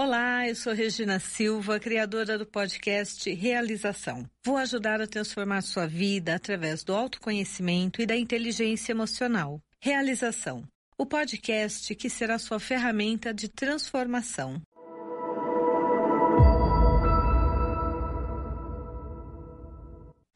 Olá, eu sou Regina Silva, criadora do podcast Realização. Vou ajudar a transformar sua vida através do autoconhecimento e da inteligência emocional. Realização, o podcast que será sua ferramenta de transformação.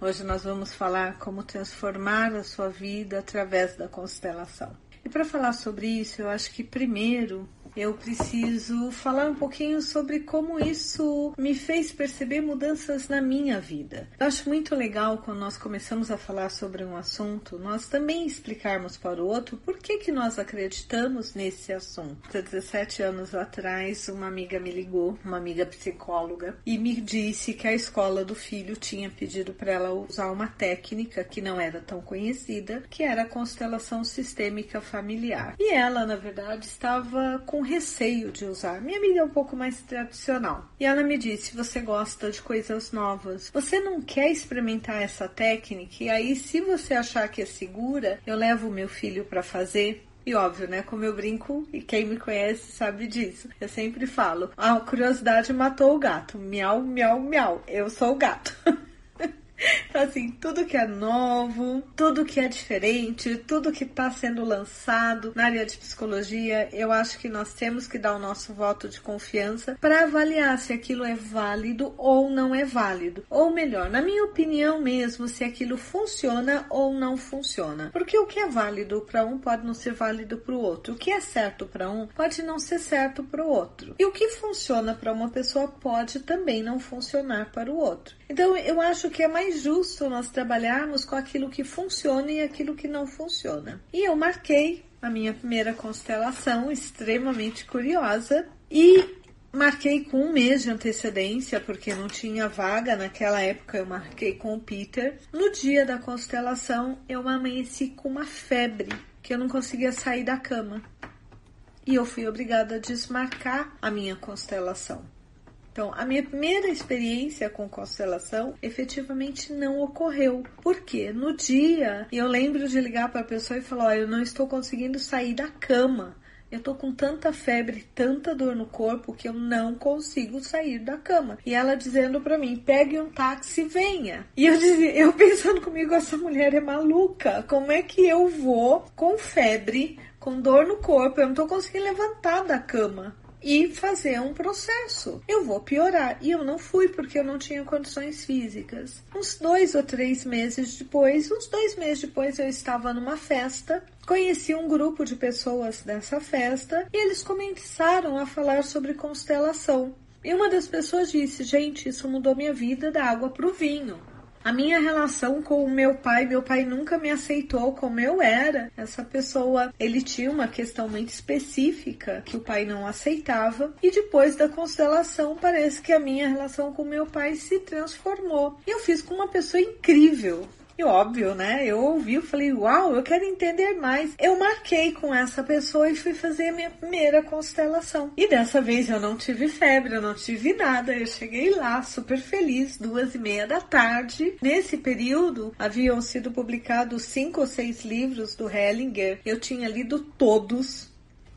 Hoje nós vamos falar como transformar a sua vida através da constelação. E para falar sobre isso, eu acho que primeiro eu preciso falar um pouquinho sobre como isso me fez perceber mudanças na minha vida. Eu acho muito legal quando nós começamos a falar sobre um assunto, nós também explicarmos para o outro por que, que nós acreditamos nesse assunto. Há 17 anos atrás, uma amiga me ligou, uma amiga psicóloga, e me disse que a escola do filho tinha pedido para ela usar uma técnica que não era tão conhecida, que era a constelação sistêmica familiar. E ela, na verdade, estava com receio de usar. Minha amiga é um pouco mais tradicional. E ela me disse: você gosta de coisas novas. Você não quer experimentar essa técnica? E aí, se você achar que é segura, eu levo o meu filho para fazer. E óbvio, né? Como eu brinco, e quem me conhece sabe disso. Eu sempre falo: a curiosidade matou o gato. Miau, miau, miau. Eu sou o gato. Então, assim, tudo que é novo, tudo que é diferente, tudo que está sendo lançado na área de psicologia, eu acho que nós temos que dar o nosso voto de confiança para avaliar se aquilo é válido ou não é válido. Ou melhor, na minha opinião mesmo, se aquilo funciona ou não funciona. Porque o que é válido para um pode não ser válido para o outro. O que é certo para um pode não ser certo para o outro. E o que funciona para uma pessoa pode também não funcionar para o outro. Então, eu acho que é mais justo nós trabalharmos com aquilo que funciona e aquilo que não funciona. E eu marquei a minha primeira constelação, extremamente curiosa, e marquei com um mês de antecedência, porque não tinha vaga naquela época, eu marquei com o Peter. No dia da constelação, eu amanheci com uma febre, que eu não conseguia sair da cama. E eu fui obrigada a desmarcar a minha constelação. Então, a minha primeira experiência com constelação efetivamente não ocorreu. Por quê? No dia, eu lembro de ligar para a pessoa e falar: Olha, eu não estou conseguindo sair da cama. Eu tô com tanta febre, tanta dor no corpo que eu não consigo sair da cama. E ela dizendo para mim: pegue um táxi e venha. E eu dizia, eu pensando comigo, essa mulher é maluca. Como é que eu vou com febre, com dor no corpo, eu não tô conseguindo levantar da cama? E fazer um processo. Eu vou piorar. E eu não fui porque eu não tinha condições físicas. Uns dois ou três meses depois, uns dois meses depois, eu estava numa festa. Conheci um grupo de pessoas dessa festa e eles começaram a falar sobre constelação. E uma das pessoas disse: Gente, isso mudou minha vida da água para o vinho. A minha relação com o meu pai, meu pai nunca me aceitou como eu era. Essa pessoa, ele tinha uma questão muito específica que o pai não aceitava. E depois da constelação, parece que a minha relação com meu pai se transformou. E eu fiz com uma pessoa incrível. E óbvio, né? Eu ouvi, eu falei, uau, eu quero entender mais. Eu marquei com essa pessoa e fui fazer a minha primeira constelação. E dessa vez eu não tive febre, eu não tive nada. Eu cheguei lá super feliz, duas e meia da tarde. Nesse período haviam sido publicados cinco ou seis livros do Hellinger. Eu tinha lido todos.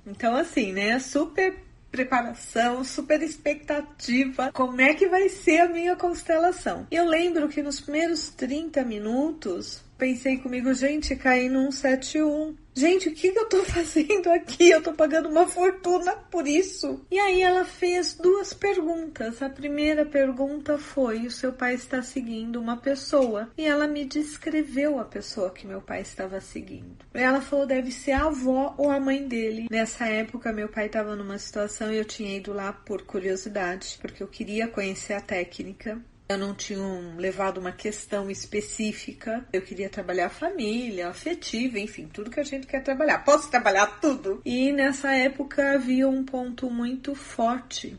Então, assim, né? Super preparação, super expectativa. Como é que vai ser a minha constelação? Eu lembro que nos primeiros 30 minutos pensei comigo, gente, caí num 7-1. Gente, o que, que eu tô fazendo aqui? Eu tô pagando uma fortuna por isso. E aí ela fez duas perguntas. A primeira pergunta foi: o seu pai está seguindo uma pessoa? E ela me descreveu a pessoa que meu pai estava seguindo. Ela falou: deve ser a avó ou a mãe dele. Nessa época, meu pai estava numa situação e eu tinha ido lá por curiosidade, porque eu queria conhecer a técnica. Eu não tinha levado uma questão específica. Eu queria trabalhar a família, afetiva, enfim, tudo que a gente quer trabalhar. Posso trabalhar tudo. E nessa época havia um ponto muito forte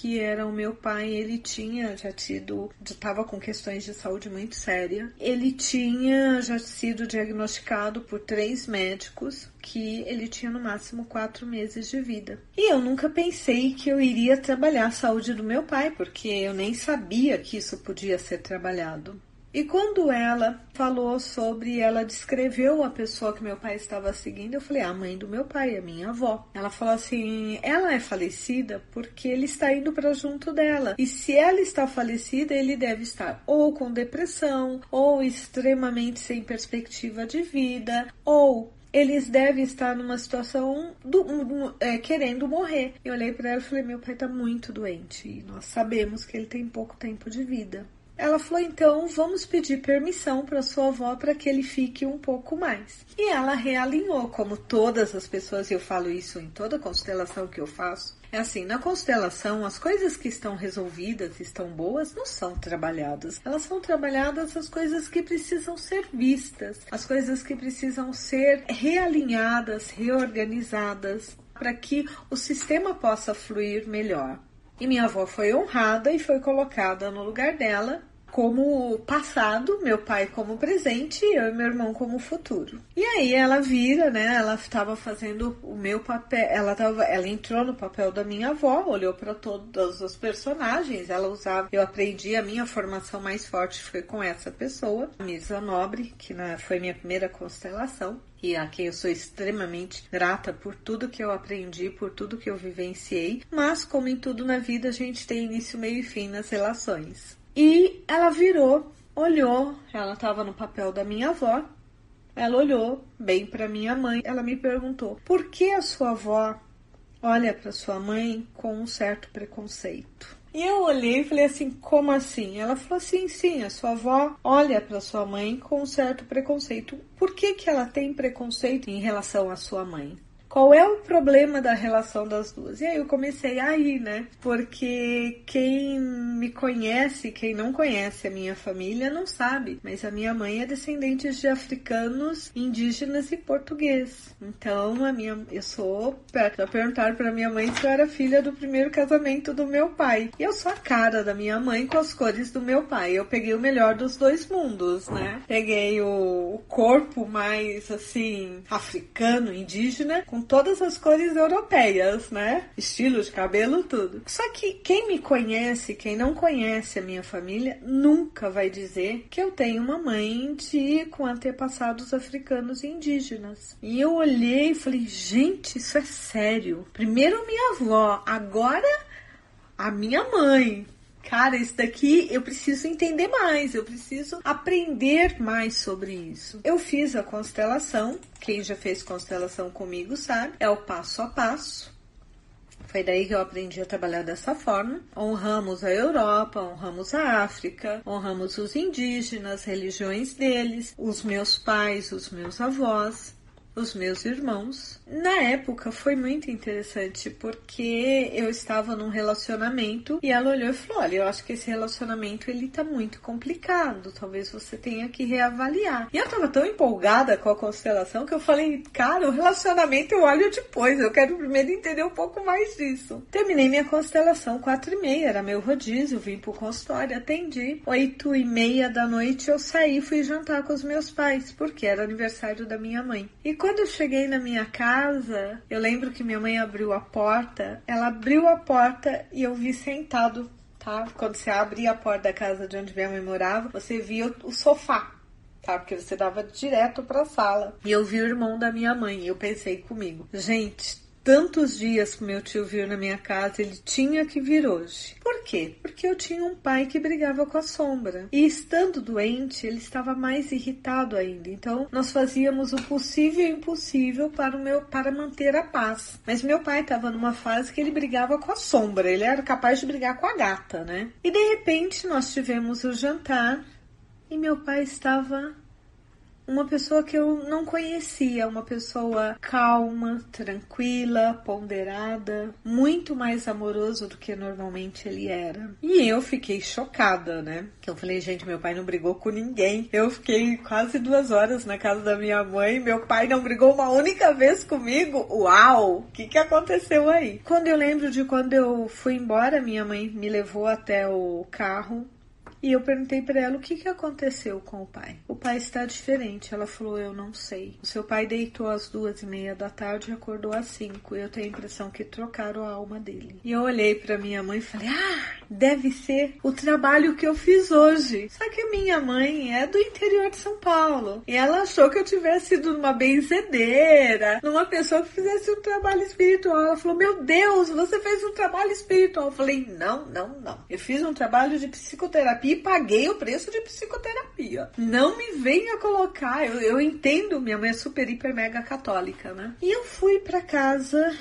que era o meu pai, ele tinha já tido, já estava com questões de saúde muito séria. Ele tinha já sido diagnosticado por três médicos que ele tinha no máximo quatro meses de vida. E eu nunca pensei que eu iria trabalhar a saúde do meu pai, porque eu nem sabia que isso podia ser trabalhado. E quando ela falou sobre, ela descreveu a pessoa que meu pai estava seguindo, eu falei, a mãe do meu pai, a minha avó. Ela falou assim, ela é falecida porque ele está indo para junto dela. E se ela está falecida, ele deve estar ou com depressão, ou extremamente sem perspectiva de vida, ou eles devem estar numa situação do, um, é, querendo morrer. Eu olhei para ela e falei: Meu pai está muito doente e nós sabemos que ele tem pouco tempo de vida. Ela falou: então vamos pedir permissão para sua avó para que ele fique um pouco mais. E ela realinhou, como todas as pessoas, e eu falo isso em toda constelação que eu faço. É assim, na constelação, as coisas que estão resolvidas, estão boas, não são trabalhadas. Elas são trabalhadas as coisas que precisam ser vistas, as coisas que precisam ser realinhadas, reorganizadas, para que o sistema possa fluir melhor. E minha avó foi honrada e foi colocada no lugar dela como passado, meu pai como presente e eu e meu irmão como futuro. E aí ela vira, né? Ela estava fazendo o meu papel, ela tava, ela entrou no papel da minha avó, olhou para todos os personagens, ela usava, eu aprendi a minha formação mais forte foi com essa pessoa, a Misa Nobre, que na, foi minha primeira constelação e a quem eu sou extremamente grata por tudo que eu aprendi, por tudo que eu vivenciei, mas como em tudo na vida a gente tem início, meio e fim nas relações. E ela virou, olhou, ela estava no papel da minha avó. Ela olhou bem para minha mãe. Ela me perguntou: "Por que a sua avó olha para sua mãe com um certo preconceito?" E eu olhei e falei assim: "Como assim?" Ela falou assim: "Sim, a sua avó olha para sua mãe com um certo preconceito. Por que que ela tem preconceito em relação à sua mãe?" Qual é o problema da relação das duas? E aí eu comecei a ir, né? Porque quem me conhece, quem não conhece a minha família, não sabe. Mas a minha mãe é descendente de africanos, indígenas e português. Então, a minha, eu sou. Já perguntaram para minha mãe se eu era filha do primeiro casamento do meu pai. E eu sou a cara da minha mãe com as cores do meu pai. Eu peguei o melhor dos dois mundos, né? Peguei o, o corpo mais assim, africano, indígena, com todas as cores europeias, né? Estilo de cabelo, tudo. Só que quem me conhece, quem não conhece a minha família, nunca vai dizer que eu tenho uma mãe de com antepassados africanos e indígenas. E eu olhei e falei, gente, isso é sério. Primeiro minha avó, agora a minha mãe cara, isso daqui eu preciso entender mais, eu preciso aprender mais sobre isso. Eu fiz a constelação, quem já fez constelação comigo sabe, é o passo a passo. Foi daí que eu aprendi a trabalhar dessa forma. Honramos a Europa, honramos a África, honramos os indígenas, religiões deles, os meus pais, os meus avós os meus irmãos. Na época foi muito interessante porque eu estava num relacionamento e ela olhou e falou: "Olha, eu acho que esse relacionamento ele tá muito complicado, talvez você tenha que reavaliar". E eu tava tão empolgada com a constelação que eu falei: "Cara, o relacionamento eu olho depois, eu quero primeiro entender um pouco mais disso". Terminei minha constelação quatro e meia, era meu rodízio, vim pro consultório, atendi. Oito e meia da noite eu saí, fui jantar com os meus pais, porque era aniversário da minha mãe. E quando eu cheguei na minha casa, eu lembro que minha mãe abriu a porta. Ela abriu a porta e eu vi sentado, tá? Quando você abria a porta da casa de onde minha mãe morava, você via o sofá tá? Porque você dava direto pra sala. E eu vi o irmão da minha mãe. E eu pensei comigo, gente, tantos dias que meu tio vir na minha casa, ele tinha que vir hoje. Por quê? Porque eu tinha um pai que brigava com a sombra. E estando doente, ele estava mais irritado ainda. Então, nós fazíamos o possível e o impossível para o meu para manter a paz. Mas meu pai estava numa fase que ele brigava com a sombra, ele era capaz de brigar com a gata, né? E de repente nós tivemos o jantar e meu pai estava uma pessoa que eu não conhecia, uma pessoa calma, tranquila, ponderada, muito mais amoroso do que normalmente ele era. E eu fiquei chocada, né? Que eu falei, gente, meu pai não brigou com ninguém. Eu fiquei quase duas horas na casa da minha mãe, meu pai não brigou uma única vez comigo. Uau! O que, que aconteceu aí? Quando eu lembro de quando eu fui embora, minha mãe me levou até o carro e eu perguntei para ela o que, que aconteceu com o pai. O pai está diferente. Ela falou: Eu não sei. O seu pai deitou às duas e meia da tarde e acordou às cinco. Eu tenho a impressão que trocaram a alma dele. E eu olhei para minha mãe e falei: Ah, deve ser o trabalho que eu fiz hoje. Só que minha mãe é do interior de São Paulo e ela achou que eu tivesse ido numa benzedeira, numa pessoa que fizesse um trabalho espiritual. Ela falou: Meu Deus, você fez um trabalho espiritual. Eu falei: Não, não, não. Eu fiz um trabalho de psicoterapia e paguei o preço de psicoterapia. Não me venha colocar. Eu, eu entendo, minha mãe é super, hiper, mega católica, né? E eu fui para casa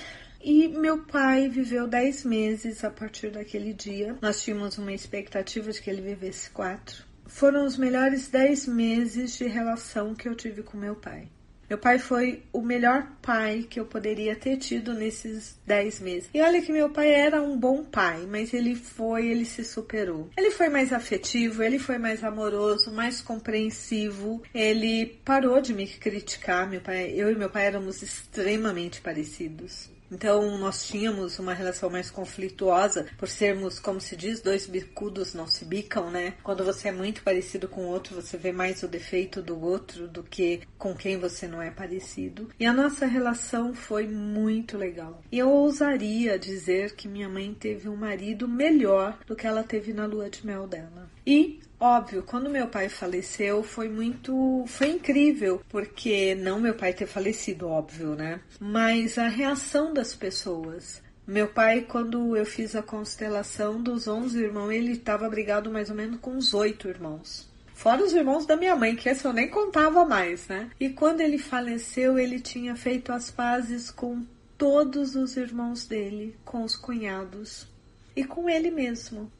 e meu pai viveu 10 meses a partir daquele dia. Nós tínhamos uma expectativa de que ele vivesse quatro. Foram os melhores 10 meses de relação que eu tive com meu pai. Meu pai foi o melhor pai que eu poderia ter tido nesses 10 meses. E olha que meu pai era um bom pai, mas ele foi, ele se superou. Ele foi mais afetivo, ele foi mais amoroso, mais compreensivo. Ele parou de me criticar. Meu pai, eu e meu pai éramos extremamente parecidos. Então nós tínhamos uma relação mais conflituosa por sermos, como se diz, dois bicudos não se bicam, né? Quando você é muito parecido com o outro, você vê mais o defeito do outro do que com quem você não é parecido. E a nossa relação foi muito legal. E eu ousaria dizer que minha mãe teve um marido melhor do que ela teve na lua de mel dela. E Óbvio, quando meu pai faleceu foi muito. Foi incrível, porque não meu pai ter falecido, óbvio, né? Mas a reação das pessoas. Meu pai, quando eu fiz a constelação dos 11 irmãos, ele estava brigado mais ou menos com os oito irmãos. Fora os irmãos da minha mãe, que esse eu nem contava mais, né? E quando ele faleceu, ele tinha feito as pazes com todos os irmãos dele, com os cunhados e com ele mesmo.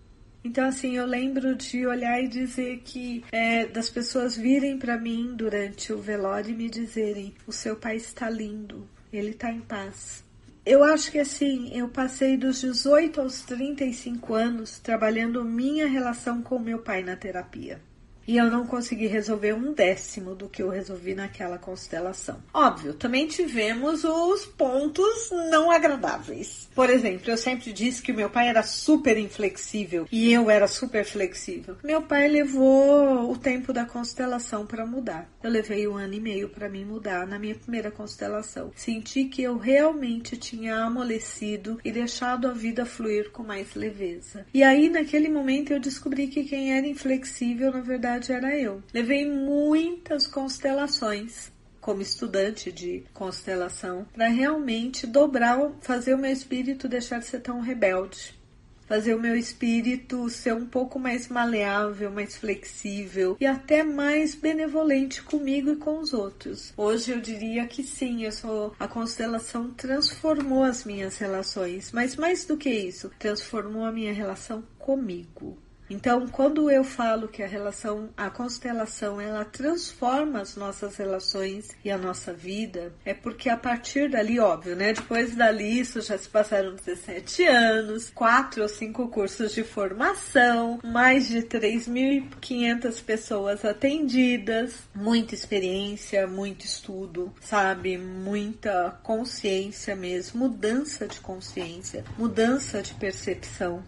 Então, assim, eu lembro de olhar e dizer que é, das pessoas virem para mim durante o velório e me dizerem: o seu pai está lindo, ele está em paz. Eu acho que assim, eu passei dos 18 aos 35 anos trabalhando minha relação com meu pai na terapia e eu não consegui resolver um décimo do que eu resolvi naquela constelação. Óbvio, também tivemos os pontos não agradáveis. Por exemplo, eu sempre disse que meu pai era super inflexível e eu era super flexível. Meu pai levou o tempo da constelação para mudar. Eu levei um ano e meio para me mudar na minha primeira constelação. Senti que eu realmente tinha amolecido e deixado a vida fluir com mais leveza. E aí, naquele momento, eu descobri que quem era inflexível, na verdade, verdade era eu. Levei muitas constelações como estudante de constelação para realmente dobrar, fazer o meu espírito deixar de ser tão rebelde. Fazer o meu espírito ser um pouco mais maleável, mais flexível e até mais benevolente comigo e com os outros. Hoje eu diria que sim, eu sou a constelação transformou as minhas relações, mas mais do que isso, transformou a minha relação comigo. Então, quando eu falo que a relação, a constelação, ela transforma as nossas relações e a nossa vida, é porque a partir dali, óbvio, né? Depois dali, isso já se passaram 17 anos, quatro ou cinco cursos de formação, mais de 3.500 pessoas atendidas, muita experiência, muito estudo, sabe? Muita consciência mesmo, mudança de consciência, mudança de percepção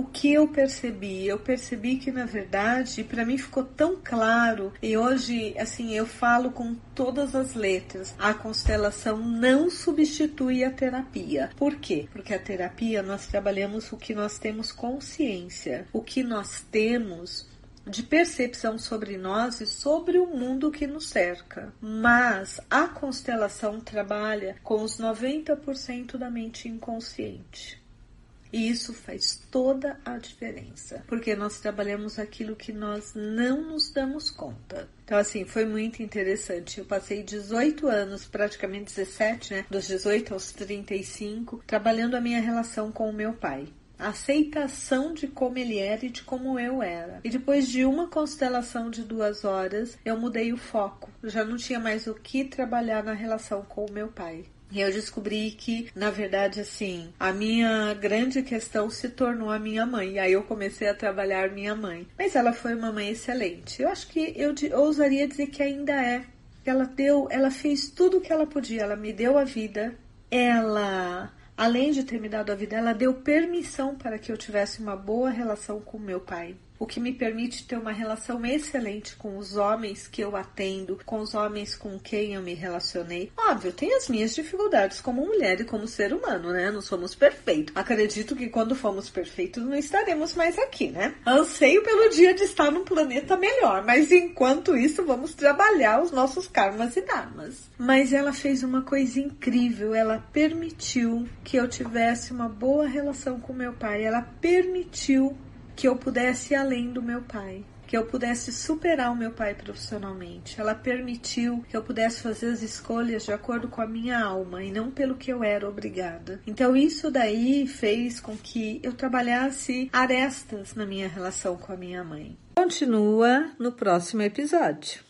o que eu percebi? Eu percebi que na verdade, para mim ficou tão claro, e hoje, assim, eu falo com todas as letras, a constelação não substitui a terapia. Por quê? Porque a terapia nós trabalhamos o que nós temos consciência, o que nós temos de percepção sobre nós e sobre o mundo que nos cerca. Mas a constelação trabalha com os 90% da mente inconsciente. E isso faz toda a diferença, porque nós trabalhamos aquilo que nós não nos damos conta. Então, assim, foi muito interessante. Eu passei 18 anos, praticamente 17, né? Dos 18 aos 35, trabalhando a minha relação com o meu pai a aceitação de como ele era e de como eu era. E depois de uma constelação de duas horas, eu mudei o foco. Eu já não tinha mais o que trabalhar na relação com o meu pai. E eu descobri que, na verdade, assim, a minha grande questão se tornou a minha mãe. E aí eu comecei a trabalhar minha mãe. Mas ela foi uma mãe excelente. Eu acho que eu ousaria dizer que ainda é. Ela deu, ela fez tudo o que ela podia. Ela me deu a vida. Ela, além de ter me dado a vida, ela deu permissão para que eu tivesse uma boa relação com meu pai. O que me permite ter uma relação excelente com os homens que eu atendo, com os homens com quem eu me relacionei. Óbvio, tem as minhas dificuldades como mulher e como ser humano, né? Não somos perfeitos. Acredito que quando formos perfeitos não estaremos mais aqui, né? Anseio pelo dia de estar num planeta melhor, mas enquanto isso vamos trabalhar os nossos karmas e dharmas. Mas ela fez uma coisa incrível, ela permitiu que eu tivesse uma boa relação com meu pai, ela permitiu que eu pudesse ir além do meu pai que eu pudesse superar o meu pai profissionalmente. Ela permitiu que eu pudesse fazer as escolhas de acordo com a minha alma e não pelo que eu era obrigada. Então isso daí fez com que eu trabalhasse arestas na minha relação com a minha mãe. Continua no próximo episódio.